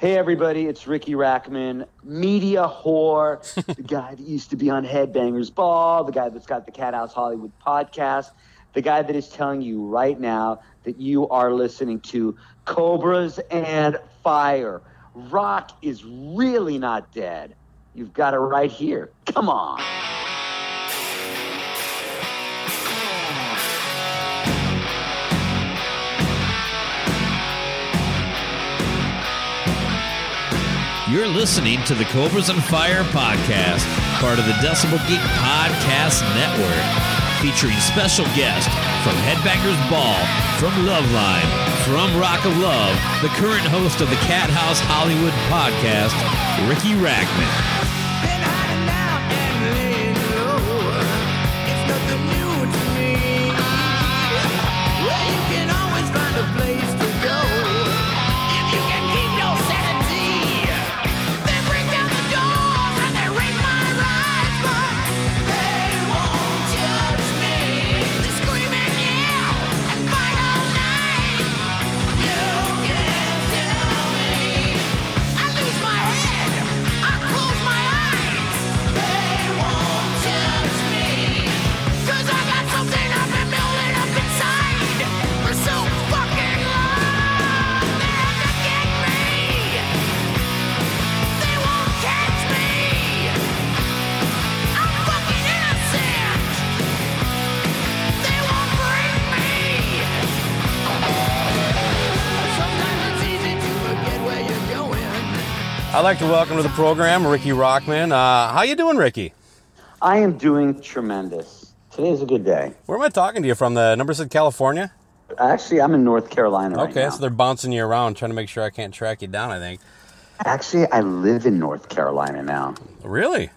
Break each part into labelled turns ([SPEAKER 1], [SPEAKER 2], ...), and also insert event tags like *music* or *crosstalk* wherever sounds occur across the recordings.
[SPEAKER 1] Hey everybody, it's Riki Rachtman, media whore, *laughs* the guy that used to be on Headbangers Ball, the guy that's got the Cathouse Hollywood podcast, the guy that is telling you right now that you are listening to Cobras and Fire. Rock is really not dead. You've got it right here. Come on.
[SPEAKER 2] You're listening to the Cobras and Fire podcast, part of the Decibel Geek Podcast Network, featuring special guests from Headbangers Ball, from Loveline, from Rock of Love, the current host of the Cathouse Hollywood podcast,
[SPEAKER 3] Riki
[SPEAKER 4] Rachtman. Like to welcome to the program Riki Rachtman. Uh, how you doing, Riki?
[SPEAKER 1] I am doing tremendous. Today is a good day.
[SPEAKER 4] Where am I talking to you from? The number said California.
[SPEAKER 1] Actually, I'm in North Carolina right
[SPEAKER 4] Okay,
[SPEAKER 1] now.
[SPEAKER 4] so they're bouncing you around, trying to make sure I can't track you down. I think.
[SPEAKER 1] Actually, I live in North Carolina now.
[SPEAKER 4] Really?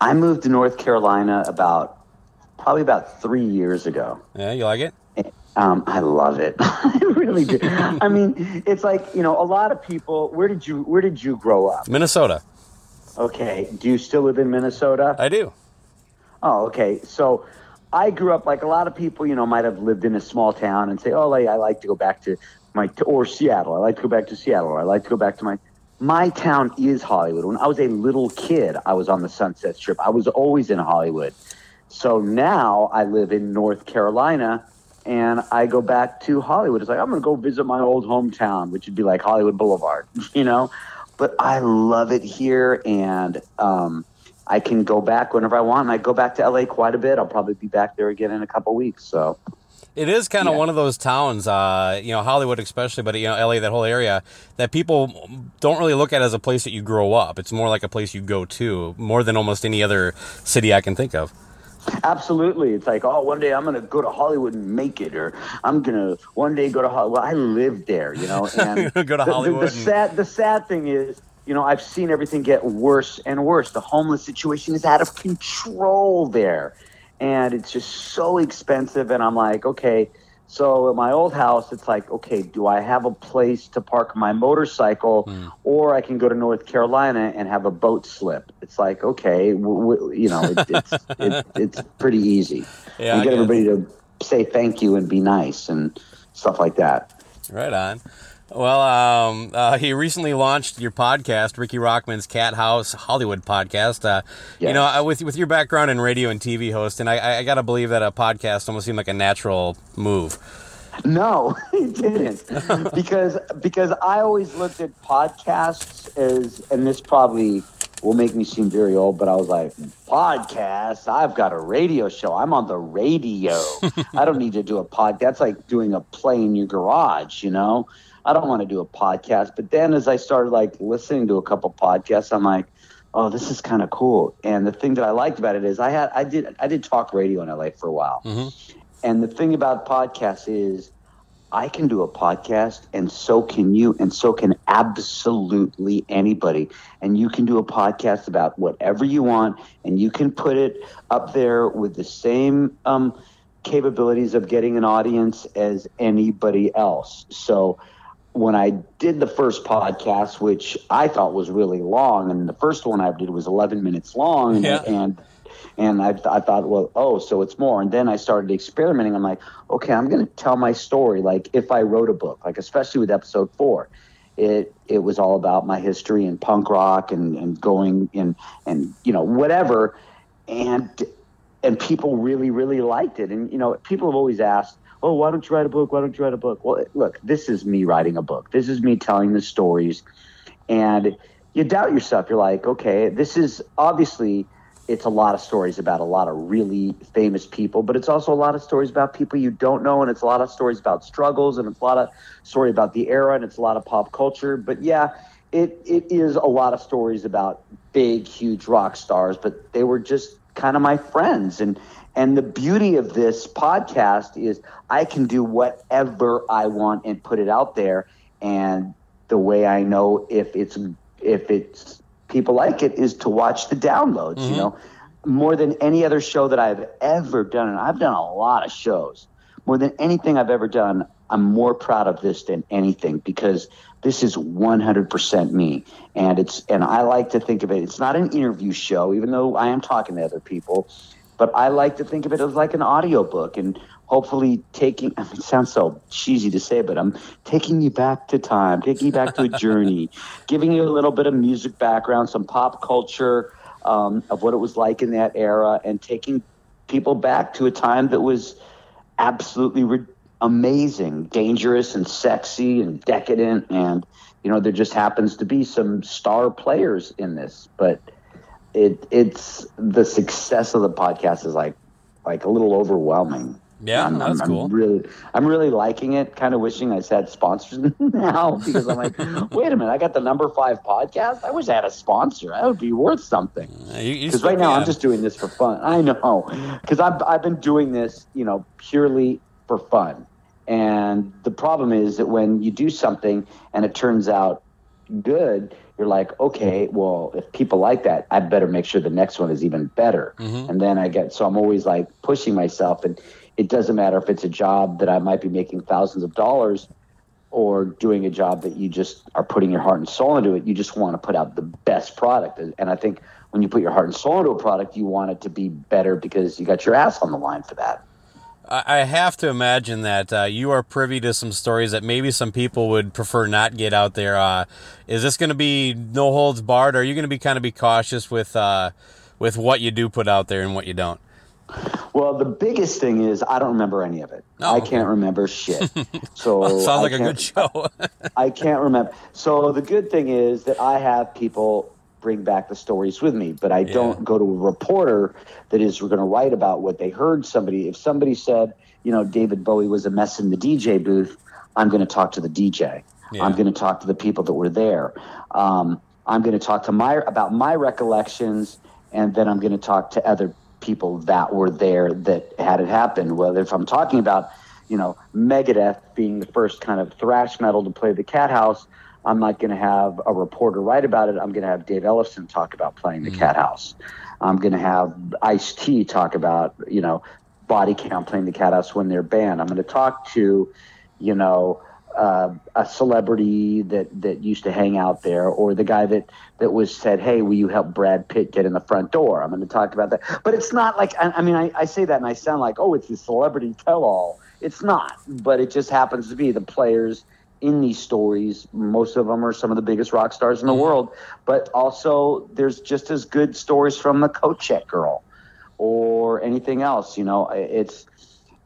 [SPEAKER 1] I moved to North Carolina about probably about three years ago.
[SPEAKER 4] Yeah, you like it?
[SPEAKER 1] Um, I love it. *laughs* I really do. I mean, it's like you know, a lot of people. Where did you Where did you grow up?
[SPEAKER 4] Minnesota.
[SPEAKER 1] Okay. Do you still live in Minnesota?
[SPEAKER 4] I do.
[SPEAKER 1] Oh, okay. So I grew up like a lot of people, you know, might have lived in a small town and say, "Oh, like, I like to go back to my or Seattle. I like to go back to Seattle. Or I like to go back to my." My town is Hollywood. When I was a little kid, I was on the Sunset Strip. I was always in Hollywood. So now I live in North Carolina, and I go back to Hollywood. It's like I'm going to go visit my old hometown, which would be like Hollywood Boulevard, *laughs* you know. But I love it here, and um, I can go back whenever I want. And I go back to LA quite a bit. I'll probably be back there again in a couple weeks. So
[SPEAKER 4] It is kind of
[SPEAKER 1] Yeah.
[SPEAKER 4] one of those towns, uh, you know, Hollywood especially, but you know, LA, that whole area, that people don't really look at as a place that you grow up. It's more like a place you go to, more than almost any other city I can think of.
[SPEAKER 1] Absolutely, it's like, oh, one day I'm going to go to Hollywood and make it, or I'm going to one day go to Hollywood. Well, I live there, you know. *laughs* And
[SPEAKER 4] Go to
[SPEAKER 1] the- the-
[SPEAKER 4] Hollywood
[SPEAKER 1] The,
[SPEAKER 4] and-
[SPEAKER 1] sad, the sad thing is. You know, I've seen everything get worse and worse. The homeless situation is out of control there. And it's just so expensive. And I'm like, okay, so at my old house, it's like, okay, do I have a place to park my motorcycle hmm. or I can go to North Carolina and have a boat slip? It's like, okay, w- w- you know, it, it's, *laughs* it, it's pretty easy.
[SPEAKER 4] Yeah, I
[SPEAKER 1] get everybody to say thank you and be nice and stuff like that.
[SPEAKER 4] Right on. Well, um, uh, he recently launched your podcast, Riki Rachtman's Cat House Hollywood podcast. Uh, You know, uh, with with your background in radio and TV hosting, I, I got to believe that a podcast almost seemed like a natural move.
[SPEAKER 1] No, *laughs* it didn't. *laughs* because because I always looked at podcasts as, and this probably will make me seem very old, but I was like, podcasts? I've got a radio show. I'm on the radio. *laughs* I don't need to do a pod. That's like doing a play in your garage, you know? I don't want to do a podcast. But then as I started like listening to a couple podcasts, I'm like, oh, this is kind of cool. And the thing that I liked about it is I had I did I did talk radio in LA for a while. And the thing about podcasts is I can do a podcast and so can you and so can absolutely anybody. And you can do a podcast about whatever you want and you can put it up there with the same um, capabilities of getting an audience as anybody else. So when I did the first podcast, which I thought was really long, and the first one I did was 11 minutes long, and,
[SPEAKER 4] Yeah.
[SPEAKER 1] and and I, I thought, well, oh, so it's more. And then I started experimenting. I'm like, okay, I'm going to tell my story like if I wrote a book, like especially with episode four. It it was all about my history and punk rock and, and going and and you know whatever, and and people really really liked it. And you know people have always asked, oh, why don't you write a book? Why don't you write a book? Well, look, this is me writing a book. This is me telling the stories, and you doubt yourself. You're like, okay, this is obviously it's a lot of stories about a lot of really famous people, but it's also a lot of stories about people you don't know, and it's a lot of stories about struggles, and it's a lot of story about the era, and it's a lot of pop culture. But yeah, it it is a lot of stories about big, huge rock stars, but they were just kind of my friends, and and the beauty of this podcast is I can do whatever I want and put it out there, and the way I know if it's if it's people like it is to watch the downloads. You mm-hmm. know, more than any other show that I've ever done, and I've done a lot of shows. More than anything I've ever done, I'm more proud of this than anything because this is 100% me, and it's and I like to think of it. It's not an interview show, even though I am talking to other people, but I like to think of it as like an audiobook and hopefully taking *laughs* I mean, it sounds so cheesy to say but i'm taking you back to time taking you back to a *laughs* journey giving you a little bit of music background some pop culture um, of what it was like in that era and taking people back to a time that was absolutely re- amazing dangerous and sexy and decadent and you know there just happens to be some star players in this but it it's the success of the podcast is like like a little overwhelming.
[SPEAKER 4] Yeah,
[SPEAKER 1] I'm,
[SPEAKER 4] that's
[SPEAKER 1] I'm,
[SPEAKER 4] cool.
[SPEAKER 1] I'm really, I'm really liking it. Kind of wishing I had sponsors *laughs* now because I'm like, *laughs* wait a minute, I got the number five podcast. I wish I had a sponsor. That would be worth something.
[SPEAKER 4] Uh,
[SPEAKER 1] Because
[SPEAKER 4] still
[SPEAKER 1] right now I'm just doing this for fun. I know, because I've I've been doing this, you know, purely for fun. And the problem is that when you do something and it turns out good, you're like, okay, well, if people like that, I better make sure the next one is even better. Mm-hmm. And then I get so I'm always like pushing myself, and it doesn't matter if it's a job that I might be making thousands of dollars or doing a job that you just are putting your heart and soul into it. You just want to put out the best product. And I think when you put your heart and soul into a product, you want it to be better because you got your ass on the line for that.
[SPEAKER 4] I have to imagine that uh, you are privy to some stories that maybe some people would prefer not get out there. Uh, is this going to be no holds barred? Or are you going to be kind of be cautious with uh, with what you do put out there and what you don't?
[SPEAKER 1] Well, the biggest thing is I don't remember any of it.
[SPEAKER 4] Oh,
[SPEAKER 1] I can't remember shit. *laughs* So
[SPEAKER 4] Well, sounds like a good show. *laughs*
[SPEAKER 1] I can't remember. So the good thing is that I have people bring back the stories with me, but I don't go to a reporter that is going to write about what they heard somebody. If somebody said, you know, David Bowie was a mess in the DJ booth, I'm going to talk to the DJ.
[SPEAKER 4] Yeah.
[SPEAKER 1] I'm going to talk to the people that were there. Um, I'm going to talk to my about my recollections, and then I'm going to talk to other people that were there that had it happen. Whether if I'm talking about, you know, Megadeth being the first kind of thrash metal to play the Cathouse, I'm not going to have a reporter write about it. I'm going to have Dave Ellefson talk about playing the Cathouse. I'm going to have Ice T talk about, you know, Body Count playing the Cathouse when they're banned. I'm going to talk to, you know, uh, a celebrity that that used to hang out there, or the guy that that was said, "Hey, will you help Brad Pitt get in the front door?" I'm going to talk about that. But it's not like I, I mean, I, I say that and I sound like, oh, it's a celebrity tell-all. It's not, but it just happens to be the players in these stories. Most of them are some of the biggest rock stars in the mm-hmm. world, but also there's just as good stories from the coat check girl or anything else. You know, it's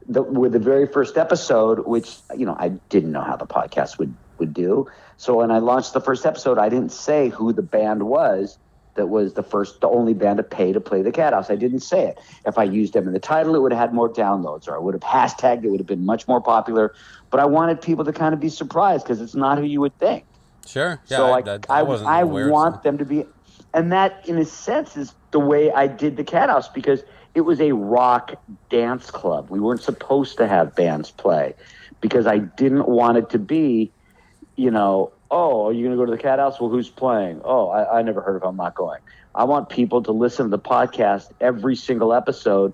[SPEAKER 1] the, with the very first episode, which you know I didn't know how the podcast would would do. So when I launched the first episode, I didn't say who the band was that was the first, the only band to pay to play the Cathouse. I didn't say it. If I used them in the title, it would have had more downloads, or I would have *laughs* hashtagged. It would have been much more popular. But I wanted people to kind of be surprised because it's not who you would think.
[SPEAKER 4] Sure. Yeah,
[SPEAKER 1] so
[SPEAKER 4] I,
[SPEAKER 1] I,
[SPEAKER 4] I,
[SPEAKER 1] I, I want
[SPEAKER 4] some-
[SPEAKER 1] them to be, and that in a sense is the way I did the Cathouse because it was a rock dance club. We weren't supposed to have bands play because I didn't want it to be, you know, oh, are you going to go to the Cathouse? Well, who's playing? Oh, I, I never heard of. it. I'm not going. I want people to listen to the podcast every single episode.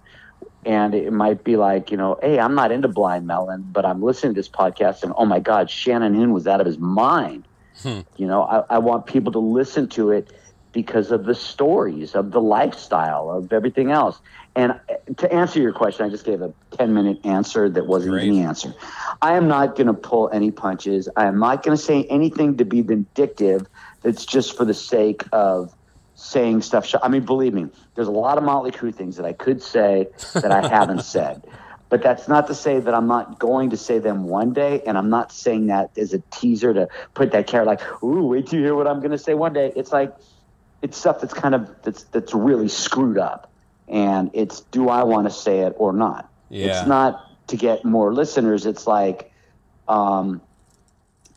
[SPEAKER 1] And it might be like, you know, hey, I'm not into Blind Melon, but I'm listening to this podcast and oh my God, Shannon Hoon was out of his mind. Hmm. You know, I, I want people to listen to it because of the stories, of the lifestyle, of everything else. And to answer your question, I just gave a 10 minute answer that wasn't
[SPEAKER 4] Great.
[SPEAKER 1] the answer. I am not going to pull any punches. I am not going to say anything to be vindictive that's just for the sake of saying stuff. I mean, believe me, there's a lot of Motley Crue things that I could say that I haven't *laughs* said. But that's not to say that I'm not going to say them one day, and I'm not saying that as a teaser to put that carrot like, "Ooh, wait till you hear what I'm going to say one day." It's like it's stuff that's kind of that's that's really screwed up, and it's do I want to say it or not?
[SPEAKER 4] Yeah.
[SPEAKER 1] It's not to get more listeners. It's like, um,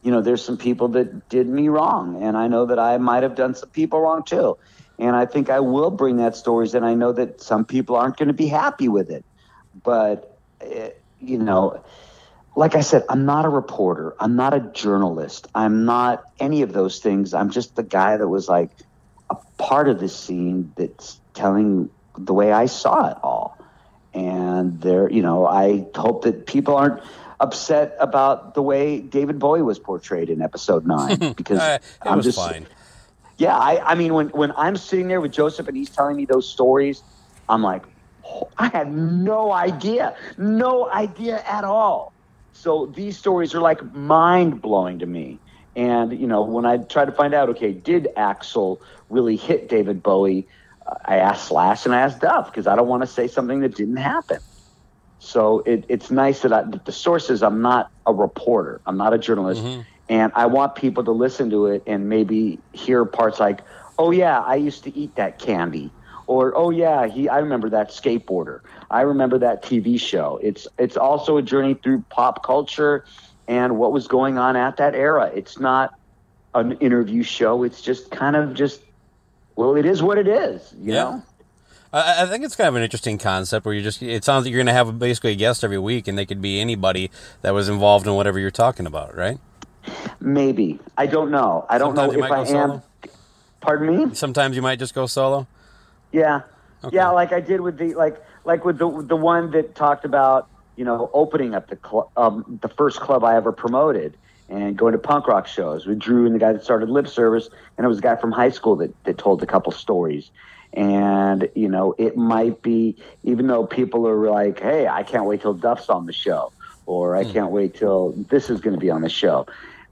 [SPEAKER 1] you know, there's some people that did me wrong, and I know that I might have done some people wrong too. And I think I will bring that stories, and I know that some people aren't going to be happy with it. But, eh, you know, like I said, I'm not a reporter. I'm not a journalist. I'm not any of those things. I'm just the guy that was like a part of this scene that's telling the way I saw it all. And there, you know, I hope that people aren't upset about the way David Bowie was portrayed in episode nine *laughs* because
[SPEAKER 4] Uh, it
[SPEAKER 1] I'm
[SPEAKER 4] was
[SPEAKER 1] just
[SPEAKER 4] fine.
[SPEAKER 1] yeah, I, I mean, when, when I'm sitting there with Joseph and he's telling me those stories, I'm like, "Oh, I had no idea, no idea at all. So these stories are like mind blowing to me. And, you know, when I try to find out, okay, did Axl really hit David Bowie? I asked Slash and I asked Duff because I don't want to say something that didn't happen. So it, it's nice that, I, that the sources, I'm not a reporter, I'm not a journalist, mm-hmm. and I want people to listen to it and maybe hear parts like, "Oh yeah, I used to eat that candy," or "Oh yeah, he, I remember that skateboarder, I remember that TV show." It's it's also a journey through pop culture and what was going on at that era. It's not an interview show. It's just kind of just, well, it is what it is, you
[SPEAKER 4] Yeah.
[SPEAKER 1] know.
[SPEAKER 4] I, I think it's kind of an interesting concept where you just, it sounds like you're going to have basically a guest every week and they could be anybody that was involved in whatever you're talking about, right?
[SPEAKER 1] Maybe I don't know. I don't
[SPEAKER 4] Sometimes
[SPEAKER 1] know if I am.
[SPEAKER 4] solo.
[SPEAKER 1] Pardon me.
[SPEAKER 4] Sometimes you might just go solo.
[SPEAKER 1] Yeah,
[SPEAKER 4] Okay.
[SPEAKER 1] yeah, like I did with the like like with the the one that talked about you know opening up the club, um, the first club I ever promoted and going to punk rock shows with Drew and the guy that started Lip Service, and it was a guy from high school that that told a couple stories. And you know, it might be even though people are like, "Hey, I can't wait till Duff's on the show," or "I hmm. can't wait till this is going to be on the show,"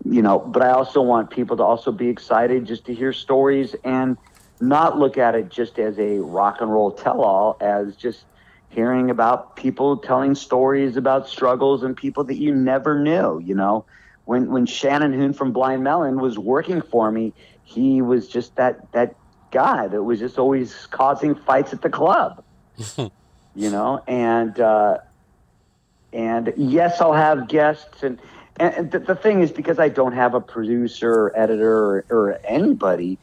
[SPEAKER 1] you know. But I also want people to also be excited just to hear stories and not look at it just as a rock and roll tell all, as just hearing about people telling stories about struggles and people that you never knew. You know, when when Shannon Hoon from Blind Melon was working for me, he was just that that guy that was just always causing fights at the club. *laughs* you know, and uh, and yes, I'll have guests and. And the, the thing is, because I don't have a producer, or editor, or, or anybody,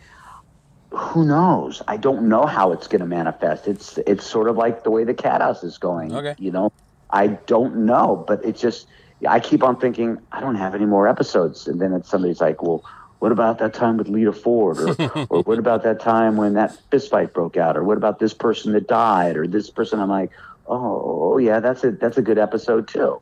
[SPEAKER 1] who knows? I don't know how it's going to manifest. It's it's sort of like the way the cat house is going.
[SPEAKER 4] Okay.
[SPEAKER 1] You know, I don't know, but it's just I keep on thinking I don't have any more episodes, and then it's somebody's like, well. What about that time with Lita Ford, or, *laughs* or what about that time when that fist fight broke out, or what about this person that died, or this person? I'm like, oh yeah, that's a that's a good episode too.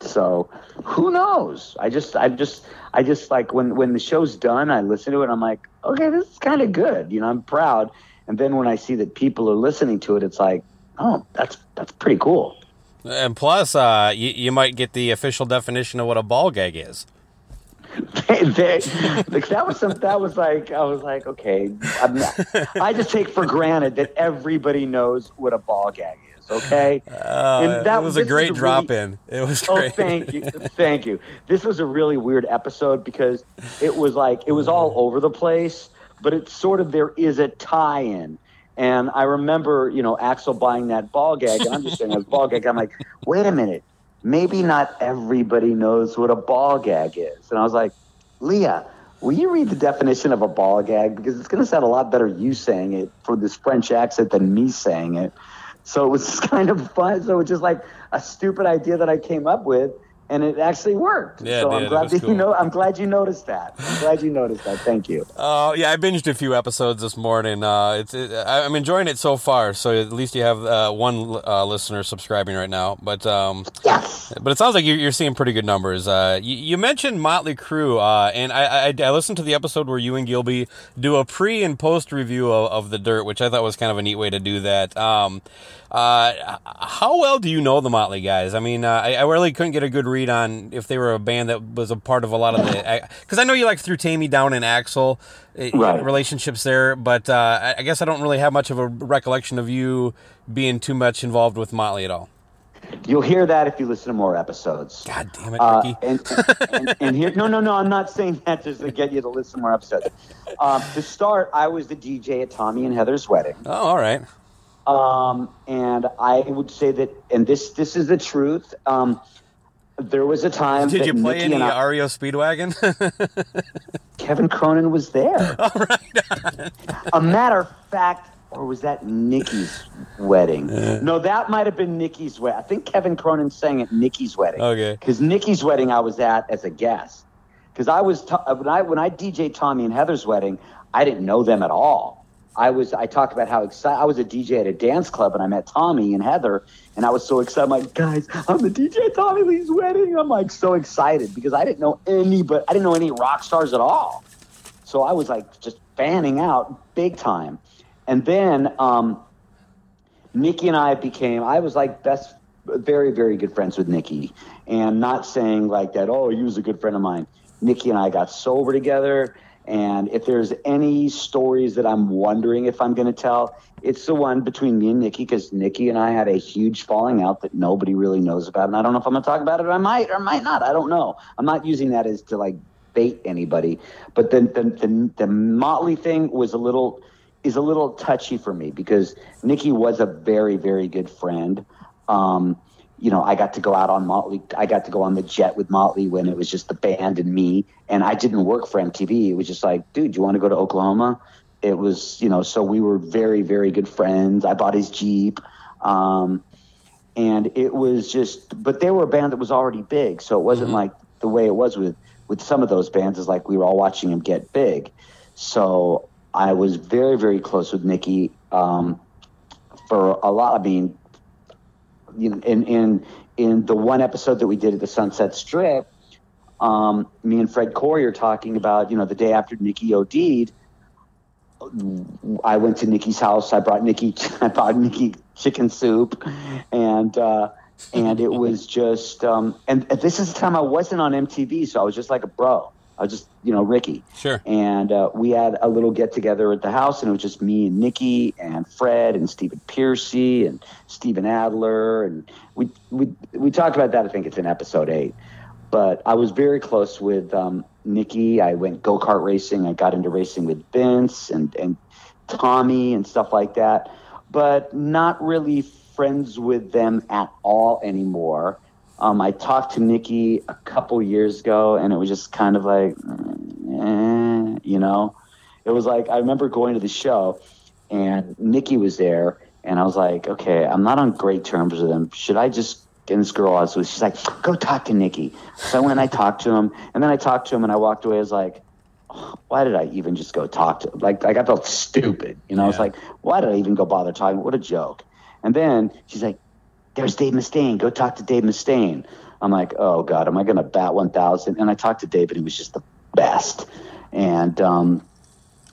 [SPEAKER 1] So who knows? I just, I just, I just like when when the show's done, I listen to it. and I'm like, okay, this is kind of good. You know, I'm proud. And then when I see that people are listening to it, it's like, oh, that's that's pretty cool.
[SPEAKER 4] And plus, uh, you, you might get the official definition of what a ball gag is.
[SPEAKER 1] They- they- that was some. That was like I was like, okay, I'm not, I just take for granted that everybody knows what a ball gag is. Okay,
[SPEAKER 4] Uh, it was a great
[SPEAKER 1] really-
[SPEAKER 4] drop in. It was
[SPEAKER 1] Oh, thank you, thank you. This was a really weird episode because it was like it was all over the place, but it's sort of there is a tie-in. And I remember, you know, Axl buying that ball gag, and I'm just saying, a *laughs* ball gag. I'm like, wait a minute, maybe not everybody knows what a ball gag is. And I was like, Leah, will you read the definition of a ball gag because it's going to sound a lot better you saying it for this French accent than me saying it. So it was *laughs* kind of fun. So it was just like a stupid idea that I came up with, and it actually worked.
[SPEAKER 4] Yeah,
[SPEAKER 1] so. I'm glad
[SPEAKER 4] was
[SPEAKER 1] that
[SPEAKER 4] cool.
[SPEAKER 1] you know. I'm glad you noticed that. I'm glad you noticed that. Thank you.
[SPEAKER 4] Oh *laughs* yeah, I binged a few episodes this morning. Uh, it's it, I'm enjoying it so far. So at least you have uh, one uh, listener subscribing right now. But um,
[SPEAKER 1] Yes.
[SPEAKER 4] but it sounds like you're, you're seeing pretty good numbers. Uh, you, you mentioned Motley Crue, uh, and I, I I listened to the episode where you and Gilby do a pre and post review of, of the Dirt, which I thought was kind of a neat way to do that. Um, uh, how well do you know the Motley guys? I mean, uh, I, I really couldn't get a good read on if they were a band that was a part of a lot of the because I know you like threw Tammy down and Axl uh,
[SPEAKER 1] Right.
[SPEAKER 4] relationships there, but uh, I- I guess I don't really have much of a recollection of you being too much involved with Motley at all.
[SPEAKER 1] You'll hear that if you listen to more episodes.
[SPEAKER 4] God damn it,
[SPEAKER 1] Uh, and, and, and here, no, no, no, I'm not saying that just to get you to listen to more episodes. Um, to start, I was the DJ at Tommy and Heather's wedding.
[SPEAKER 4] oh, all right.
[SPEAKER 1] Um, and I would say that, and this this is the truth. Um, there was a time
[SPEAKER 4] Did you play
[SPEAKER 1] Nikki
[SPEAKER 4] any
[SPEAKER 1] and I,
[SPEAKER 4] REO Speedwagon? *laughs*
[SPEAKER 1] Kevin Cronin was there. *laughs*
[SPEAKER 4] all right. *laughs*
[SPEAKER 1] a matter of fact, or was that Nikki's wedding? No, that might have been Nikki's wedding. I think Kevin Cronin sang at Nikki's wedding.
[SPEAKER 4] Okay.
[SPEAKER 1] Because Nikki's wedding, I was at as a guest. Because I was t- when I when I DJ Tommy and Heather's wedding, I didn't know them at all. I was I talked about how excited I was a DJ at a dance club and I met Tommy and Heather and I was so excited. I'm like, guys, I'm the DJ at Tommy Lee's wedding. I'm like so excited because I didn't know any but I didn't know any rock stars at all. So I was like just fanning out big time. And then um, Nikki and I became, I was like best, very, very good friends with Nikki. And not saying like that, oh, he was a good friend of mine. Nikki and I got sober together. And if there's any stories that I'm wondering if I'm going to tell, it's the one between me and Nikki because Nikki and I had a huge falling out that nobody really knows about. And I don't know if I'm going to talk about it I might or might not. I don't know. I'm not using that as to like bait anybody. But the, the, the, the Motley thing was a little is a little touchy for me because Nikki was a very, very good friend. Um, you know, I got to go out on Motley. I got to go on the jet with Motley when it was just the band and me. And I didn't work for MTV. It was just like, dude, you want to go to Oklahoma? It was, you know, so we were very, very good friends. I bought his Jeep. Um, and it was just, but they were a band that was already big. So it wasn't like the way it was with, with some of those bands is like we were all watching him get big. So I was very, very close with Nikki um, for a lot. I mean, you know, in in in the one episode that we did at the Sunset Strip, um, me and Fred Coury are talking about you know the day after Nikki OD'd. I went to Nikki's house. I brought Nikki. *laughs* I bought Nikki chicken soup, and uh, and it was *laughs* just. Um, and this is the time I wasn't on MTV, so I was just like a bro. I was just you know Riki.
[SPEAKER 4] Sure.
[SPEAKER 1] And uh, we had a little get together at the house, and it was just me and Nikki and Fred and Stephen Pearcy and Steven Adler, and we we we talked about that. I think it's in episode eight. But I was very close with um, Nikki. I went go kart racing. I got into racing with Vince and and Tommy and stuff like that. But not really friends with them at all anymore. Um, I talked to Nikki a couple years ago, and it was just kind of like, eh, you know, it was like I remember going to the show, and Nikki was there, and I was like, okay, I'm not on great terms with him. Should I just? And this girl I was with, she's like, go talk to Nikki. So I went and I talked to him, and then I talked to him, and I walked away. I was like, why did I even just go talk to him? Like, like I felt stupid, you know. I was like, why did I even go bother talking? What a joke. And then she's like, there's Dave Mustaine. Go talk to Dave Mustaine. I'm like, oh God, am I going to bat 1,000? And I talked to Dave, and he was just the best. And um,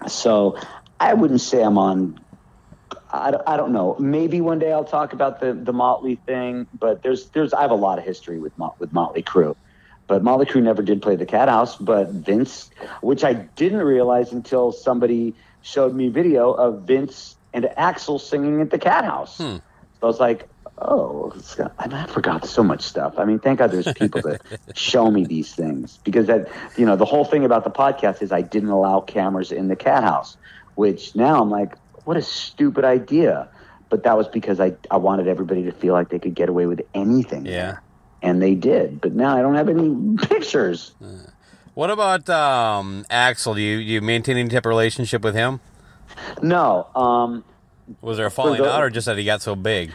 [SPEAKER 1] so I wouldn't say I'm on. I, don't- I don't know. Maybe one day I'll talk about the the Motley thing, but there's there's I have a lot of history with Mot- with Motley Crue. But Motley Crue never did play the Cathouse. But Vince, which I didn't realize until somebody showed me video of Vince and Axl singing at the Cathouse. So I was like, oh, I forgot so much stuff. I mean, thank God there's people that show me these things because that, you know, the whole thing about the podcast is I didn't allow cameras in the cat house, which now I'm like, what a stupid idea. But that was because I, I wanted everybody to feel like they could get away with anything.
[SPEAKER 4] Yeah.
[SPEAKER 1] And they did. But now I don't have any pictures.
[SPEAKER 4] What about um, Axl? Do you you maintain any type of relationship with him?
[SPEAKER 1] No. Um,
[SPEAKER 4] Was there a falling
[SPEAKER 1] the-
[SPEAKER 4] out, or just that he got so big?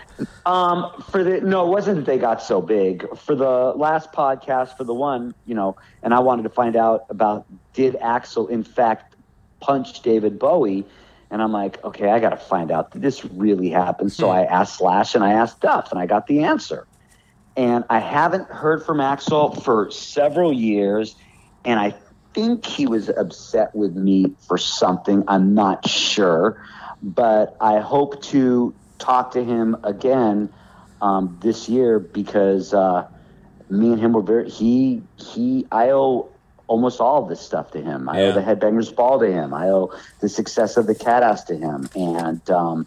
[SPEAKER 1] Um, for the no, it wasn't that they got so big. For the last podcast, for the one, you know, and I wanted to find out about did Axl in fact punch David Bowie, and I'm like, okay, I got to find out did this really happen. So I asked Slash and I asked Duff, and I got the answer. And I haven't heard from Axl for several years, and I think he was upset with me for something. I'm not sure, but I hope to talk to him again um, this year because uh, me and him were very. He he. I owe almost all of this stuff to him. I
[SPEAKER 4] Yeah.
[SPEAKER 1] owe the Headbangers Ball to him. I owe the success of the Cathouse to him, and. Um,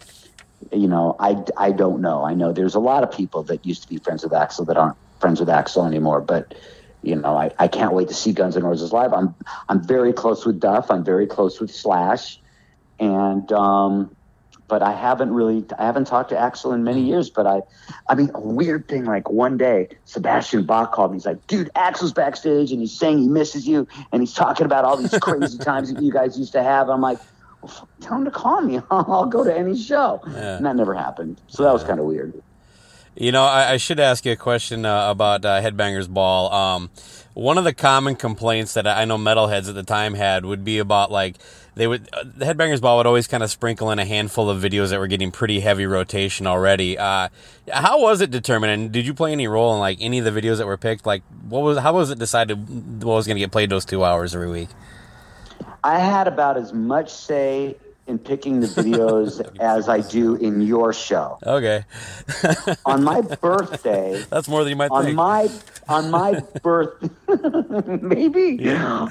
[SPEAKER 1] you know, I, I don't know. I know there's a lot of people that used to be friends with Axl that aren't friends with Axl anymore. But you know, I, I can't wait to see Guns N' Roses live. I'm I'm very close with Duff. I'm very close with Slash, and um, but I haven't really I haven't talked to Axl in many years. But I, I mean, a weird thing. Like one day, Sebastian Bach called me. He's like, "Dude, Axl's backstage, and he's saying he misses you, and he's talking about all these crazy *laughs* times that you guys used to have." I'm like. Well, tell him to call me. *laughs* I'll go to any show.
[SPEAKER 4] Yeah.
[SPEAKER 1] And that never happened. So that was kind of weird.
[SPEAKER 4] You know, I, I should ask you a question uh, about uh, Headbangers Ball. Um, one of the common complaints that I know metalheads at the time had would be about like they would uh, the Headbangers Ball would always kind of sprinkle in a handful of videos that were getting pretty heavy rotation already. Uh, how was it determined? And did you play any role in like any of the videos that were picked? Like, what was how was it decided what was going to get played those two hours every week?
[SPEAKER 1] I had about as much say in picking the videos *laughs* as I do in your show.
[SPEAKER 4] Okay, *laughs*
[SPEAKER 1] On my birthday,
[SPEAKER 4] that's more than you might
[SPEAKER 1] on
[SPEAKER 4] think.
[SPEAKER 1] my on my birth *laughs* maybe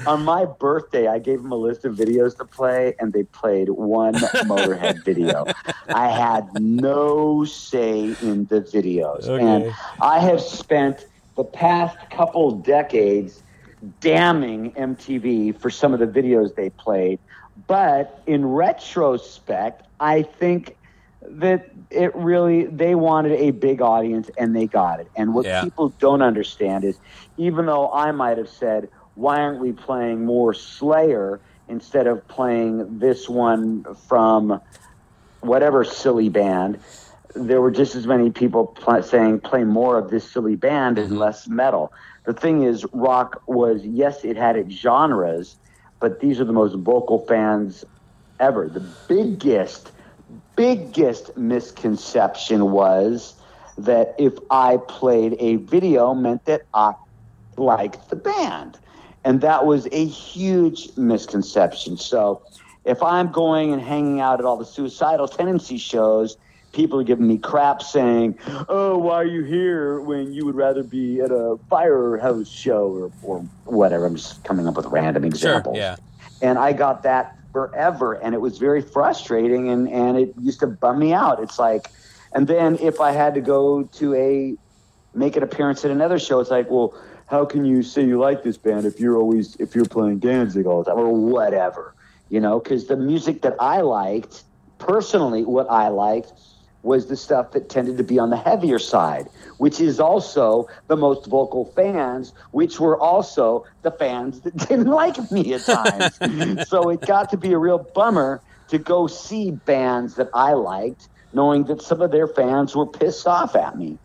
[SPEAKER 1] on my birthday i gave them a list of videos to play and they played one motorhead video i had no say in the videos
[SPEAKER 4] Okay.
[SPEAKER 1] and i have spent the past couple decades damning mtv for some of the videos they played but in retrospect i think that it really they wanted a big audience and they got it. And what
[SPEAKER 4] Yeah.
[SPEAKER 1] people don't understand is even though I might have said, why aren't we playing more Slayer instead of playing this one from whatever silly band, there were just as many people pl- saying play more of this silly band and mm-hmm. less metal. The thing is, rock was yes, it had its genres, but these are the most vocal fans ever. The biggest, biggest misconception was that if I played a video meant that I liked the band. And that was a huge misconception. So if I'm going and hanging out at all the suicidal tendency shows, people are giving me crap saying, Oh, why are you here when you would rather be at a firehouse show or, or whatever? I'm just coming up with random examples.
[SPEAKER 4] sure, yeah.
[SPEAKER 1] and I got that forever, and it was very frustrating, and and it used to bum me out. It's like, and then if I had to go to a make an appearance at another show, it's like, well, how can you say you like this band if you're always if you're playing Danzig all the time or whatever, you know? Because the music that I liked personally, what I liked was the stuff that tended to be on the heavier side, which is also the most vocal fans, which were also the fans that *laughs* didn't like me at times. *laughs* so it got to be a real bummer to go see bands that I liked, knowing that some of their fans were pissed off at me.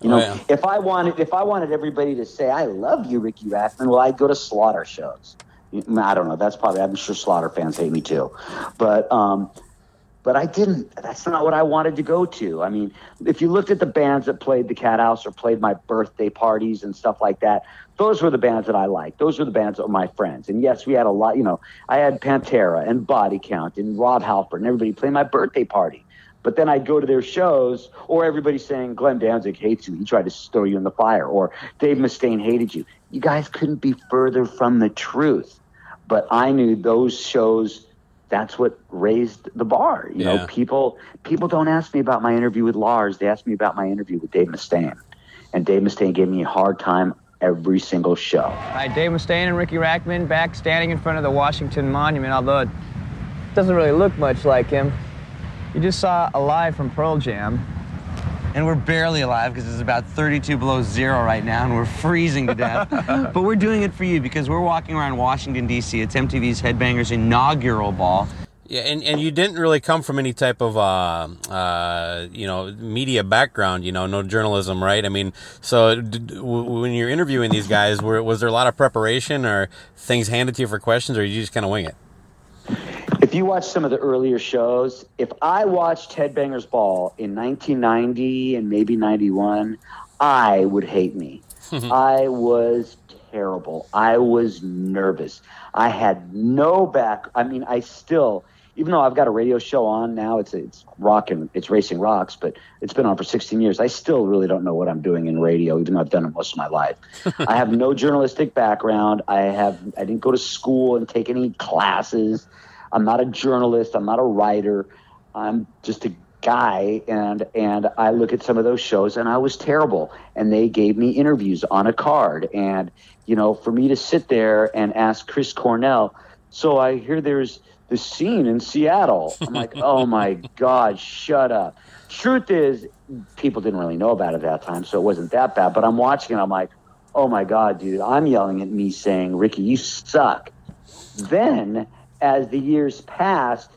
[SPEAKER 1] You know,
[SPEAKER 4] Oh, yeah.
[SPEAKER 1] if I wanted if I wanted everybody to say I love you, Riki Rachtman, well, I'd go to Slaughter shows. I don't know. That's probably I'm sure Slaughter fans hate me too, but um, but I didn't. That's not what I wanted to go to. I mean, if you looked at the bands that played the Cathouse or played my birthday parties and stuff like that, those were the bands that I liked. Those were the bands that were my friends. And yes, we had a lot. You know, I had Pantera and Body Count and Rob Halford and everybody playing my birthday party. But then I'd go to their shows, or everybody saying Glenn Danzig hates you. He tried to throw you in the fire, or Dave Mustaine hated you. You guys couldn't be further from the truth. But I knew those shows that's what raised the bar. You
[SPEAKER 4] Yeah.
[SPEAKER 1] know, people people don't ask me about my interview with Lars. They ask me about my interview with Dave Mustaine, and Dave Mustaine gave me a hard time every single show.
[SPEAKER 5] Hi, Dave Mustaine and Riki Rachtman back standing in front of the Washington Monument, although it doesn't really look much like him. You just saw a live from Pearl Jam.
[SPEAKER 6] And we're barely alive because it's about 32 below zero right now and we're freezing to death. *laughs* but we're doing it for you because we're walking around Washington, D.C. It's MTV's Headbangers inaugural ball.
[SPEAKER 4] Yeah, and, and you didn't really come from any type of uh, uh, you know media background, you know, no journalism, right? I mean, so d- d- w- when you're interviewing these guys, were, was there a lot of preparation or things handed to you for questions, or you just kind of wing it?
[SPEAKER 1] If you watch some of the earlier shows, if I watched Headbangers Ball in 1990 and maybe 91, I would hate me. *laughs* I was terrible. I was nervous. I had no back. I mean, I still, even though I've got a radio show on now, it's it's rocking, it's racing rocks, but it's been on for 16 years. I still really don't know what I'm doing in radio, even though I've done it most of my life. *laughs* I have no journalistic background. I have I didn't go to school and take any classes. I'm not a journalist. I'm not a writer. I'm just a guy and and I look at some of those shows and I was terrible. And they gave me interviews on a card. And you know for me to sit there and ask Chris Cornell so I hear there's this scene in Seattle. I'm like *laughs* oh my god shut up. Truth is people didn't really know about it at that time so it wasn't that bad. But I'm watching it I'm like oh my god dude I'm yelling at me saying Riki you suck then as the years passed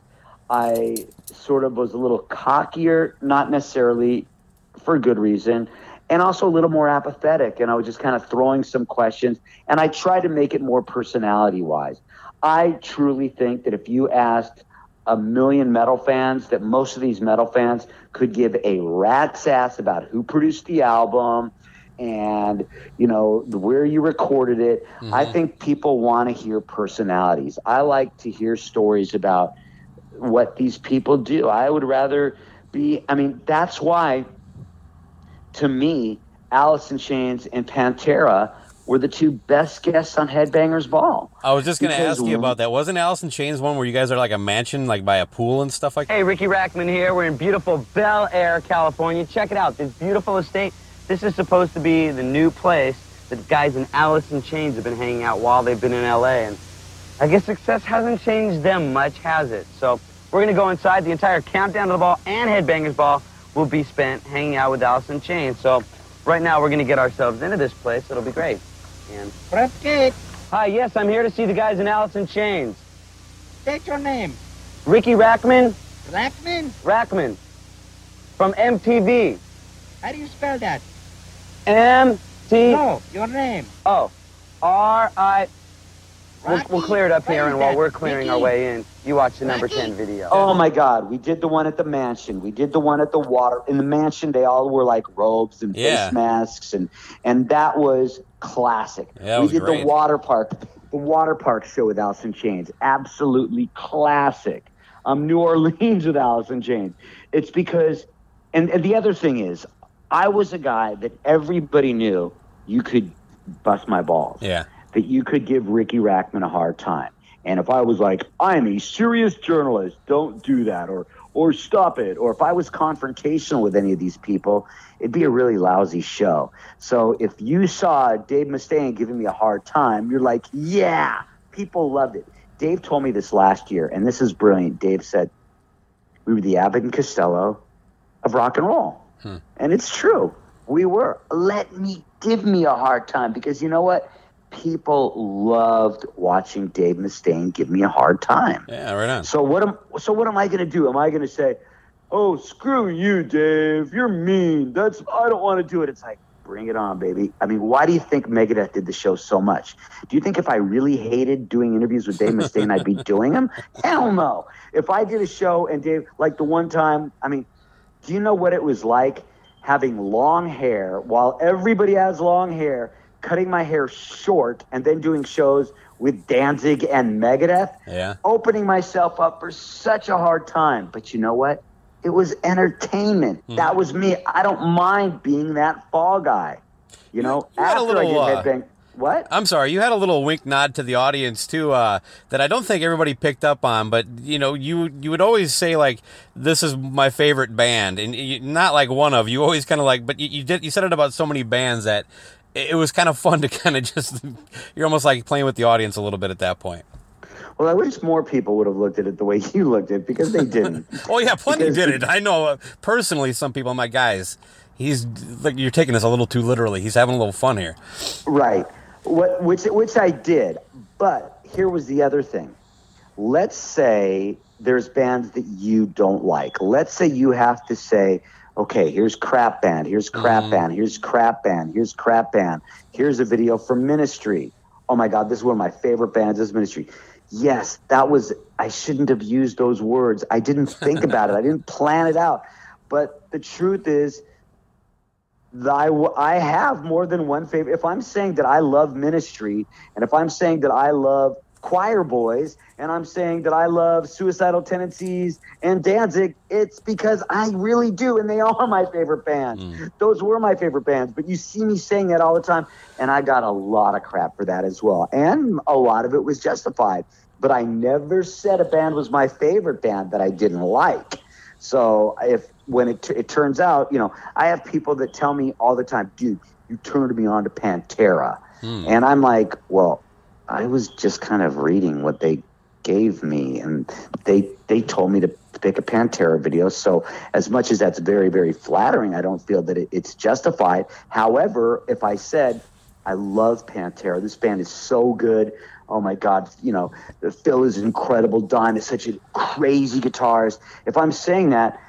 [SPEAKER 1] I sort of was a little cockier, not necessarily for good reason, and also a little more apathetic. And I was just kind of throwing some questions, and I tried to make it more personality wise. I truly think that if you asked a million metal fans, that most of these metal fans could give a rat's ass about who produced the album and you know where you recorded it. Mm-hmm. I think people want to hear personalities. I like to hear stories about what these people do. I would rather be. I mean, that's why, to me, Alice in Chains and Pantera were the two best guests on Headbangers Ball.
[SPEAKER 4] I was just going to ask you about that. Wasn't Alice in Chains one where you guys are like a mansion, like by a pool and stuff like that?
[SPEAKER 5] Hey, Riki Rachtman here. We're in beautiful Bel Air, California. Check it out. This beautiful estate. This is supposed to be the new place that guys in Alice in Chains have been hanging out while they've been in LA. And I guess success hasn't changed them much, has it? So we're going to go inside. The entire countdown to the ball and Headbangers Ball will be spent hanging out with Alice in Chains. So right now we're going to get ourselves into this place. It'll be great. And
[SPEAKER 7] Gate,
[SPEAKER 5] hi, yes, I'm here to see the guys in Alice in Chains.
[SPEAKER 7] state your name.
[SPEAKER 5] Riki Rachtman,
[SPEAKER 7] Rachtman?
[SPEAKER 5] Rachtman from MTV.
[SPEAKER 7] How do you spell that?
[SPEAKER 5] M T
[SPEAKER 7] No, your name.
[SPEAKER 5] O R I. We'll, we'll clear it up here, and while we're clearing our way in, you watch the number
[SPEAKER 7] Rocky?
[SPEAKER 5] 10 video.
[SPEAKER 1] Oh my God! We did the one at the mansion. We did the one at the water. In the mansion, they all wore like robes and
[SPEAKER 4] Yeah.
[SPEAKER 1] face masks, and and that was classic.
[SPEAKER 4] Yeah, that
[SPEAKER 1] we
[SPEAKER 4] was
[SPEAKER 1] did
[SPEAKER 4] great.
[SPEAKER 1] the water park, the water park show with Alice in Chains. Absolutely classic. Um, New Orleans *laughs* with Alice in Chains. It's because, and, and the other thing is, I was a guy that everybody knew you could bust my balls
[SPEAKER 4] Yeah.
[SPEAKER 1] that you could give Riki Rachtman a hard time. And if I was like, I'm a serious journalist, don't do that, or or stop it, or if I was confrontational with any of these people, it'd be a really lousy show. So if you saw Dave Mustaine giving me a hard time, you're like, yeah, people loved it. Dave told me this last year, and this is brilliant. Dave said, we were the Abbott and Costello of rock and roll. And it's true. We were. Let me give me a hard time because you know what? People loved watching Dave Mustaine give me a hard time.
[SPEAKER 4] Yeah, right on.
[SPEAKER 1] So what am so what am I going to do? Am I going to say, "Oh, screw you, Dave. You're mean. That's I don't want to do it." It's like, "Bring it on, baby." I mean, why do you think Megadeth did the show so much? Do you think if I really hated doing interviews with Dave Mustaine, I'd be doing them? *laughs* Hell no. If I did a show and Dave like the one time, I mean, do you know what it was like having long hair while everybody has long hair, cutting my hair short, and then doing shows with Danzig and Megadeth?
[SPEAKER 4] Yeah.
[SPEAKER 1] Opening myself up for such a hard time. But you know what? It was entertainment.
[SPEAKER 4] Hmm.
[SPEAKER 1] That was me. I don't mind being that fall guy. You know,
[SPEAKER 4] You
[SPEAKER 1] after
[SPEAKER 4] little,
[SPEAKER 1] I
[SPEAKER 4] uh,
[SPEAKER 1] did Headbang. What?
[SPEAKER 4] I'm sorry, you had a little wink nod to the audience too, uh, that I don't think everybody picked up on. But you know, you you would always say like, "This is my favorite band," and you, not like one of. You always kind of like, but you, you did you said it about so many bands that it, it was kind of fun to *laughs* kind of just. You're almost like playing with the audience a little bit at that point.
[SPEAKER 1] Well, I wish more people would have looked at it the way *laughs* you looked at it because they didn't. *laughs*
[SPEAKER 4] Oh yeah, plenty
[SPEAKER 1] Because
[SPEAKER 4] did it. I know uh, personally. Some people, my guys, he's like you're taking this a little too literally. He's having a little fun here.
[SPEAKER 1] Right. What, which, which I did. But here was the other thing. Let's say there's bands that you don't like. Let's say you have to say, okay, here's crap band, here's crap mm-hmm. band, here's crap band, here's crap band, here's a video from Ministry. Oh my God, this is one of my favorite bands, this is Ministry. Yes, that was, I shouldn't have used those words. I didn't think about it, I didn't plan it out. But the truth is, I, I have more than one favorite. If I'm saying that I love ministry, and if I'm saying that I love choir boys, and I'm saying that I love suicidal tendencies and Danzig, it's because I really do, and they *laughs* are my favorite bands. Hmm. Those were my favorite bands. But you see me saying that all the time, and I got a lot of crap for that as well, and a lot of it was justified. But I never said a band was my favorite band that I didn't like. So if when it, it turns out, you know, I have people that tell me all the time, dude, you turned me on to Pantera. Hmm. And I'm like, well, I was just kind of reading what they gave me and they they told me to pick a Pantera video. So as much as that's very, very flattering, I don't feel that it, it's justified. However, if I said, I love Pantera, this band is so good. Oh my God, you know, Phil is incredible. Don is such a crazy guitarist. If I'm saying that,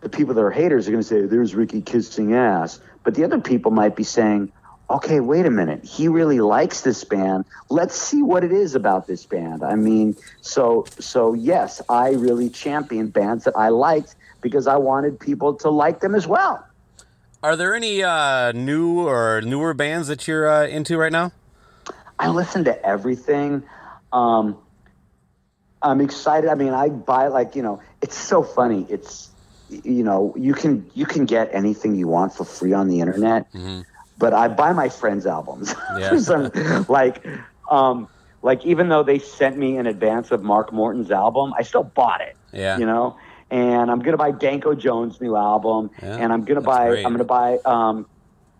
[SPEAKER 1] the people that are haters are going to say, there's Riki kissing ass. But the other people might be saying, okay, wait a minute. He really likes this band. Let's see what it is about this band. I mean, so, so yes, I really championed bands that I liked because I wanted people to like them as well.
[SPEAKER 4] Are there any uh, new or newer bands that you're uh, into right now?
[SPEAKER 1] I listen to everything. Um, I'm excited. I mean, I buy like you know, it's so funny. It's you know, you can you can get anything you want for free on the internet, but I buy my friends' albums. *laughs*
[SPEAKER 4] Yeah.
[SPEAKER 1] Some- like, um, like even though they sent me in advance of Mark Morton's album, I still bought it.
[SPEAKER 4] Yeah.
[SPEAKER 1] You know, and I'm gonna buy Danko Jones' new album,
[SPEAKER 4] Yeah,
[SPEAKER 1] and I'm gonna buy
[SPEAKER 4] great.
[SPEAKER 1] I'm gonna buy um,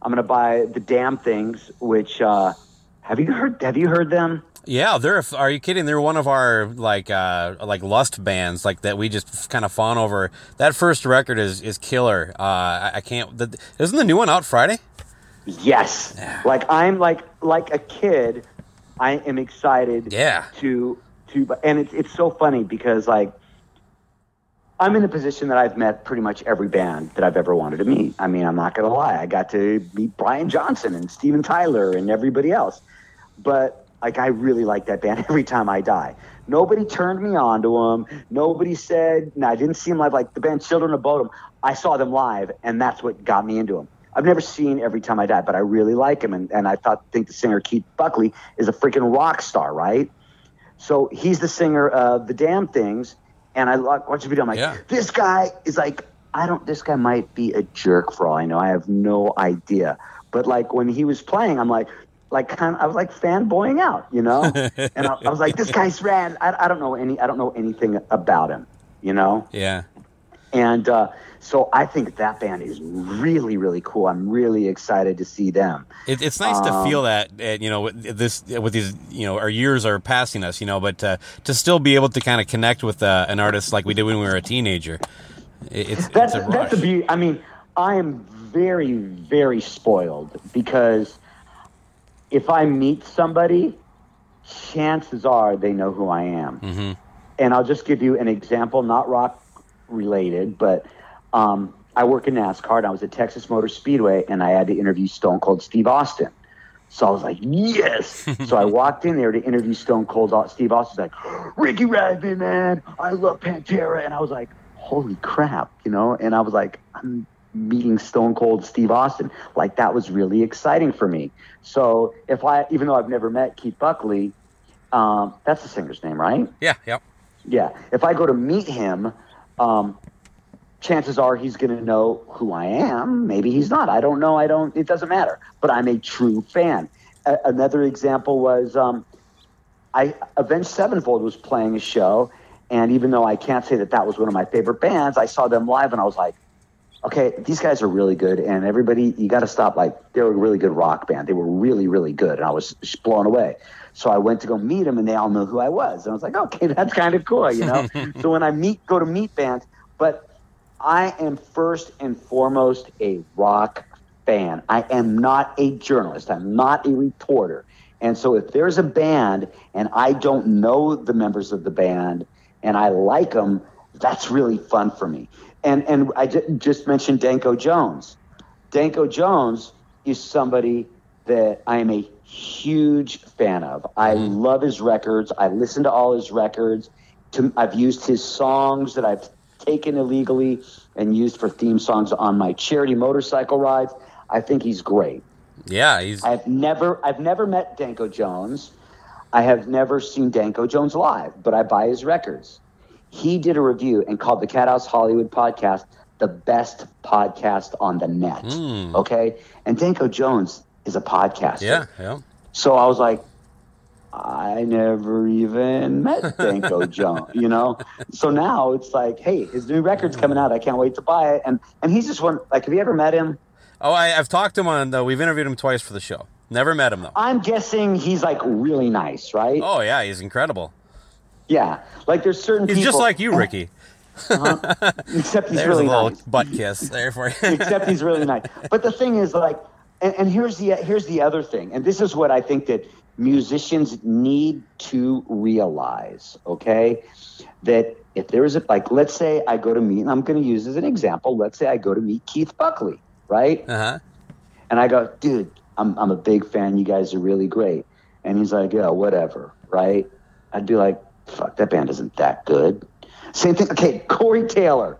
[SPEAKER 1] I'm gonna buy the Damn Things, which uh, have you heard? Have you heard them?
[SPEAKER 4] Yeah, they're. Are you kidding? They're one of our like uh like lust bands like that. We just kind of fawn over. That first record is is killer. Uh, I, I can't. The, isn't the new one out Friday?
[SPEAKER 1] Yes. Like I'm like like a kid. I am excited.
[SPEAKER 4] Yeah.
[SPEAKER 1] To to and it's it's so funny because like I'm in a position that I've met pretty much every band that I've ever wanted to meet. I mean, I'm not gonna lie. I got to meet Brian Johnson and Steven Tyler and everybody else. But like I really like that band *laughs* every time I die. Nobody turned me on to them. Nobody said, no, I didn't see them live. Like the band Children of Bodom, I saw them live, and that's what got me into them. I've never seen Every Time I Die, but I really like him, and, and I thought think the singer Keith Buckley is a freaking rock star, right? So he's the singer of the Damn Things, and I watch the video. I'm like,
[SPEAKER 4] Yeah.
[SPEAKER 1] this guy is like, I don't. This guy might be a jerk for all I know. I have no idea. But like when he was playing, I'm like, like kind. of, I was like fanboying out, you know. *laughs* and I, I was like, this guy's rad. I, I don't know any. I don't know anything about him, you know.
[SPEAKER 4] Yeah.
[SPEAKER 1] And uh, so I think that band is really, really cool. I'm really excited to see them.
[SPEAKER 4] It, it's nice to
[SPEAKER 1] Um,
[SPEAKER 4] feel that uh, you know with this with these you know our years are passing us you know but uh, to still be able to kind of connect with uh, an artist like we did when we were a teenager. It, it's
[SPEAKER 1] That's
[SPEAKER 4] it's a
[SPEAKER 1] that's the beauty. I mean, I am very, very spoiled because if I meet somebody, chances are they know who I am.
[SPEAKER 4] Mhm.
[SPEAKER 1] And I'll just give you an example, not rock related, but um, I work in NASCAR and I was at Texas Motor Speedway and I had to interview Stone Cold Steve Austin. So I was like, yes. *laughs* so I walked in there to interview Stone Cold Steve Austin. Like, Riki Rachtman, man, I love Pantera. And I was like, holy crap, you know? And I was like, I'm meeting Stone Cold Steve Austin. Like that was really exciting for me. So if I, even though I've never met Keith Buckley, um, that's the singer's name, right?
[SPEAKER 4] Yeah. Yep.
[SPEAKER 1] Yeah. If I go to meet him, um, chances are he's going to know who I am. Maybe he's not. I don't know. I don't. It doesn't matter. But I'm a true fan. a, another example was um, I Avenged Sevenfold was playing a show, and even though I can't say that that was one of my favorite bands, I saw them live and I was like, okay, these guys are really good, and everybody, you got to stop. Like they were a really good rock band. They were really, really good, and I was just blown away. So I went to go meet them, and they all knew who I was, and I was like, okay, *laughs* that's kind of cool, you know. *laughs* so when I meet, go to meet bands, but I am first and foremost a rock fan. I am not a journalist. I'm not a reporter. And so if there's a band and I don't know the members of the band and I like them, that's really fun for me. And and I j- just mentioned Danko Jones. Danko Jones is somebody that I am a huge fan of. I mm-hmm. love his records. I listen to all his records. To, I've used his songs that I've taken illegally and used for theme songs on my charity motorcycle rides. I think he's great.
[SPEAKER 4] Yeah, he's
[SPEAKER 1] I've never I've never met Danko Jones. I have never seen Danko Jones live, but I buy his records. He did a review and called the Cathouse Hollywood podcast the best podcast on the net.
[SPEAKER 4] Hmm.
[SPEAKER 1] Okay? And Danko Jones is a podcaster.
[SPEAKER 4] yeah, yeah.
[SPEAKER 1] So I was like, I never even met Danko *laughs* Jones, you know? So now it's like, hey, his new record's coming out. I can't wait to buy it. And and he's just one like have you ever met him?
[SPEAKER 4] Oh, I, I've talked to him on. Uh, we've interviewed him twice for the show. Never met him though.
[SPEAKER 1] I'm guessing he's like really nice, right?
[SPEAKER 4] Oh yeah, he's incredible.
[SPEAKER 1] Yeah. Like there's certain
[SPEAKER 4] He's
[SPEAKER 1] people
[SPEAKER 4] just like you, Riki.
[SPEAKER 1] except he's *laughs*
[SPEAKER 4] There's
[SPEAKER 1] really
[SPEAKER 4] a little
[SPEAKER 1] nice.
[SPEAKER 4] butt kiss there for you.
[SPEAKER 1] except he's really nice. But the thing is, like, and, and here's the here's the other thing, and this is what I think that musicians need to realize. Okay, that if there is a like, let's say I go to meet, and I'm going to use as an example. Let's say I go to meet Keith Buckley, right?
[SPEAKER 4] Uh huh.
[SPEAKER 1] And I go, dude, I'm I'm a big fan. You guys are really great. And he's like, yeah, whatever, right? I'd be like, fuck, that band isn't that good. Same thing. Okay, Corey Taylor.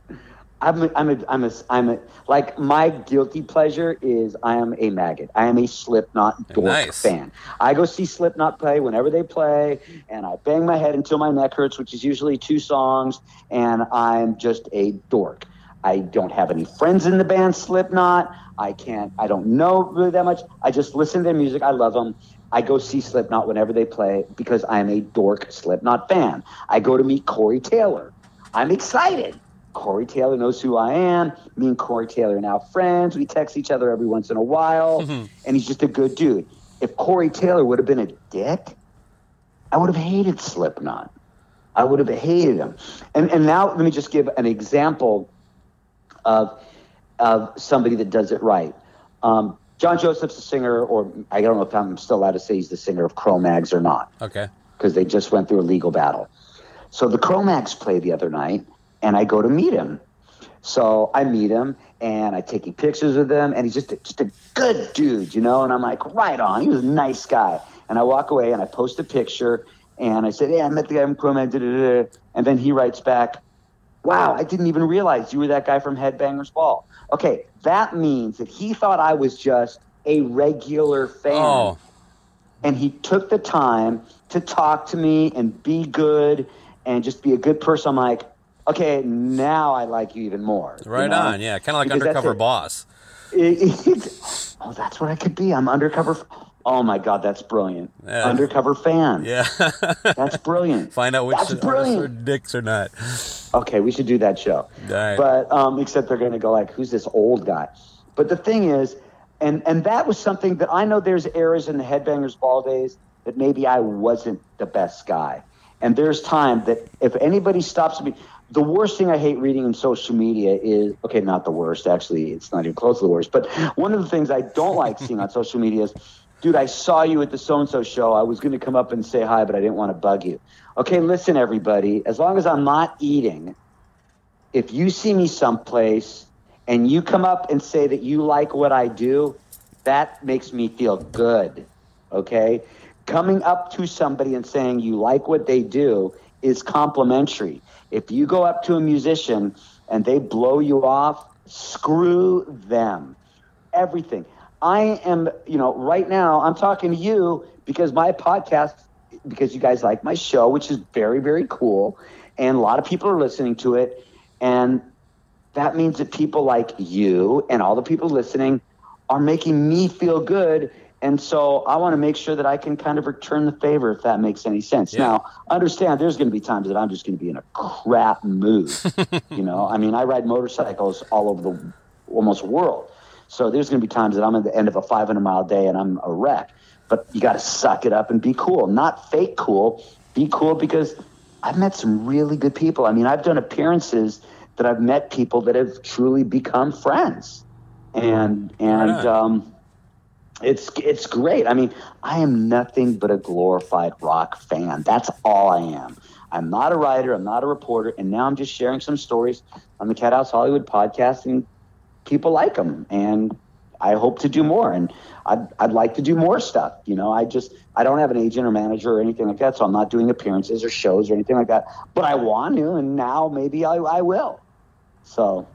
[SPEAKER 1] I'm a, I'm a, I'm a, I'm a, like my guilty pleasure is I am a maggot. I am a Slipknot dork
[SPEAKER 4] Nice.
[SPEAKER 1] fan. I go see Slipknot play whenever they play, and I bang my head until my neck hurts, which is usually two songs, and I'm just a dork. I don't have any friends in the band Slipknot. I can't. I don't know really that much. I just listen to their music. I love them. I go see Slipknot whenever they play because I'm a dork Slipknot fan. I go to meet Corey Taylor. I'm excited. Corey Taylor knows who I am. Me and Corey Taylor are now friends. We text each other every once in a while, *laughs* and he's just a good dude. If Corey Taylor would have been a dick, I would have hated Slipknot. I would have hated him. And and now let me just give an example of of somebody that does it right. Um, John Joseph's a singer, or I don't know if I'm still allowed to say he's the singer of Cro-Mags or not
[SPEAKER 4] Okay.
[SPEAKER 1] because they just went through a legal battle. So the Cro-Mags played the other night, and I go to meet him. So I meet him, and I taking pictures with him, and he's just a, just a good dude, you know. And I'm like, right on. He was a nice guy. And I walk away, and I post a picture, and I said, yeah, I met the guy from Cro-Mags. da, da, da. And then he writes back, wow, I didn't even realize you were that guy from Headbangers Ball. Okay, that means that he thought I was just a regular fan
[SPEAKER 4] Oh,
[SPEAKER 1] and he took the time to talk to me and be good and just be a good person. I'm like, okay, now I like you even more. you
[SPEAKER 4] right
[SPEAKER 1] know?
[SPEAKER 4] on. Yeah, kind of like
[SPEAKER 1] Because
[SPEAKER 4] undercover boss.
[SPEAKER 1] It- it- *laughs* oh, that's what I could be. I'm undercover. f- Oh my god, that's brilliant.
[SPEAKER 4] Yeah.
[SPEAKER 1] Undercover fan.
[SPEAKER 4] Yeah. *laughs*
[SPEAKER 1] That's brilliant.
[SPEAKER 4] Find out which
[SPEAKER 1] That's *laughs*
[SPEAKER 4] artists are
[SPEAKER 1] brilliant.
[SPEAKER 4] dicks or not.
[SPEAKER 1] Okay, we should do that show.
[SPEAKER 4] Right.
[SPEAKER 1] But um, except they're going to go like, "Who's this old guy?" But the thing is, and and that was something that I know. There's eras in the Headbangers Ball days that maybe I wasn't the best guy, and there's time that if anybody stops me. The worst thing I hate reading in social media is okay, not the worst. Actually, it's not even close to the worst. But one of the things I don't like seeing on social media is, dude, I saw you at the so and so show. I was going to come up and say hi, but I didn't want to bug you. Okay, listen, everybody. As long as I'm not eating, if you see me someplace and you come up and say that you like what I do, that makes me feel good. Okay? Coming up to somebody and saying you like what they do is complimentary. If you go up to a musician and they blow you off, screw them. Everything. I am, you know, right now I'm talking to you because my podcast, because you guys like my show, which is very, very cool. And a lot of people are listening to it. And that means that people like you and all the people listening are making me feel good And so I want to make sure that I can kind of return the favor if that makes any sense.
[SPEAKER 4] Yeah.
[SPEAKER 1] Now, understand there's going to be times that I'm just going to be in a crap mood. *laughs* you know, I mean, I ride motorcycles all over the almost world. So there's going to be times that I'm at the end of a 500 mile day and I'm a wreck. But you got to suck it up and be cool, not fake cool. Be cool because I've met some really good people. I mean, I've done appearances that I've met people that have truly become friends, and and
[SPEAKER 4] on.
[SPEAKER 1] um, it's it's great. I mean, I am nothing but a glorified rock fan. That's all I am. I'm not a writer. I'm not a reporter. And now I'm just sharing some stories on the Cathouse Hollywood podcast, and people like them. And I hope to do more. And I'd I'd like to do more stuff. You know, I just I don't have an agent or manager or anything like that, so I'm not doing appearances or shows or anything like that. But I want to, and now maybe I I will. So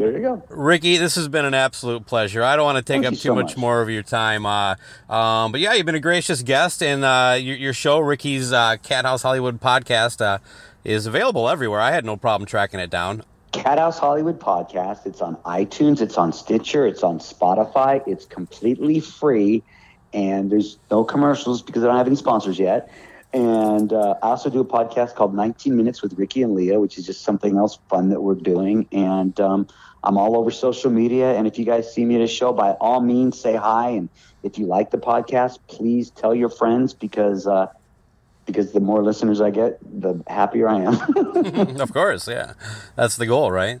[SPEAKER 1] there you go.
[SPEAKER 4] Riki, this has been an absolute pleasure. I don't want to take
[SPEAKER 1] Thank
[SPEAKER 4] up too
[SPEAKER 1] so
[SPEAKER 4] much,
[SPEAKER 1] much.
[SPEAKER 4] more of your time. Uh, um, but yeah, you've been a gracious guest, and uh, your, your show, Riki's uh, Cathouse Hollywood podcast, uh, is available everywhere. I had no problem tracking it down.
[SPEAKER 1] Cathouse Hollywood podcast. It's on iTunes, it's on Stitcher, it's on Spotify. It's completely free, and there's no commercials because I don't have any sponsors yet. And uh, I also do a podcast called 19 Minutes with Riki and Leah, which is just something else fun that we're doing. And um, I'm all over social media. And if you guys see me at a show, by all means, say hi. And if you like the podcast, please tell your friends because uh, because the more listeners I get, the happier I am. *laughs*
[SPEAKER 4] of course, yeah, that's the goal, right?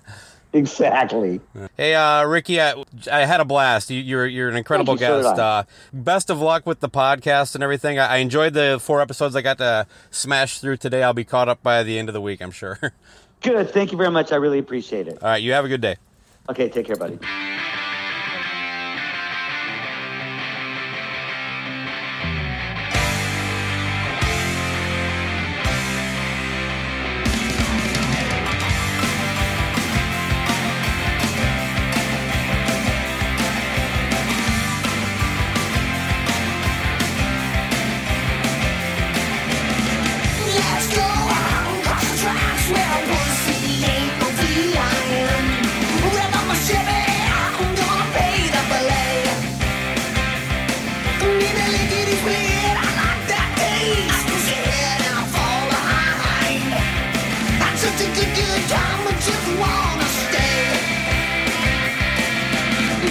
[SPEAKER 1] Exactly.
[SPEAKER 4] Hey, uh, Riki, I, I had a blast. You, you're you're an incredible
[SPEAKER 1] you,
[SPEAKER 4] guest.
[SPEAKER 1] I.
[SPEAKER 4] uh, best of luck with the podcast and everything. I, I enjoyed the four episodes I got to smash through today. I'll be caught up by the end of the week, I'm sure. *laughs*
[SPEAKER 1] Good. Thank you very much. I really appreciate it.
[SPEAKER 4] All right. you have a good day.
[SPEAKER 1] Okay, take care, buddy.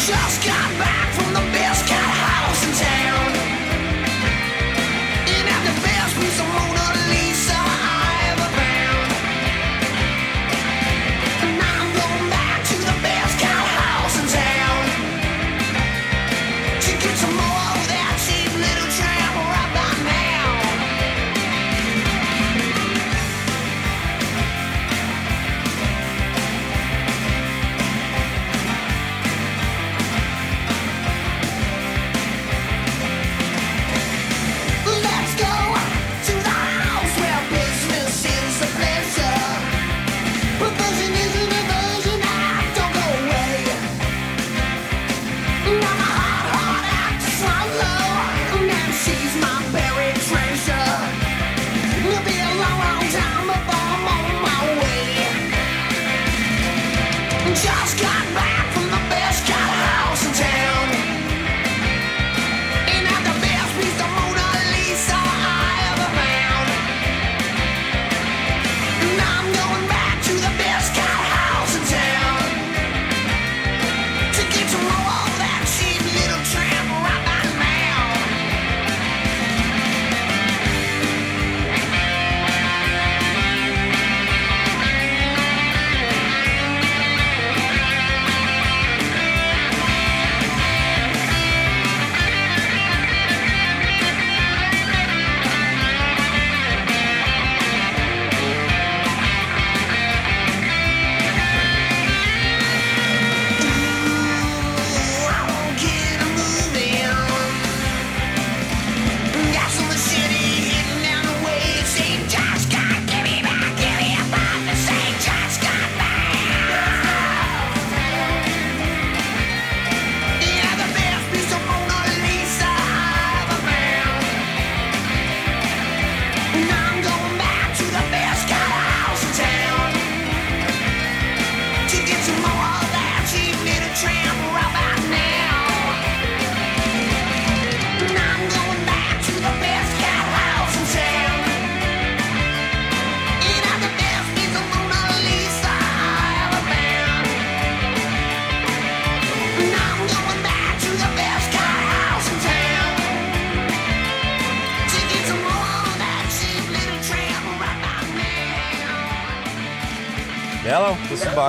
[SPEAKER 3] just got back from the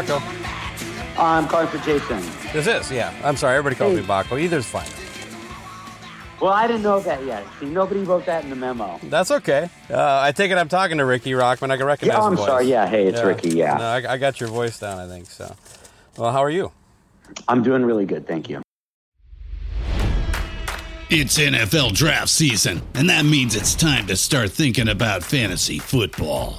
[SPEAKER 4] Bakko.
[SPEAKER 1] I'm calling for Jason.
[SPEAKER 4] This is, yeah. I'm sorry, everybody calls me
[SPEAKER 1] Hey.
[SPEAKER 4] Bakko. Either's fine.
[SPEAKER 1] Well, I didn't know that yet. See, nobody wrote that in the memo.
[SPEAKER 4] That's okay. Uh, I take it I'm talking to Riki Rachtman. I can recognize
[SPEAKER 1] Yeah, oh,
[SPEAKER 4] the
[SPEAKER 1] I'm
[SPEAKER 4] voice.
[SPEAKER 1] sorry. Yeah, hey, it's Ricky. Yeah.
[SPEAKER 4] No, I, I got your voice down, I think, so. Well, how are you?
[SPEAKER 1] I'm doing really good, thank you.
[SPEAKER 8] It's NFL draft season, and that means it's time to start thinking about fantasy football.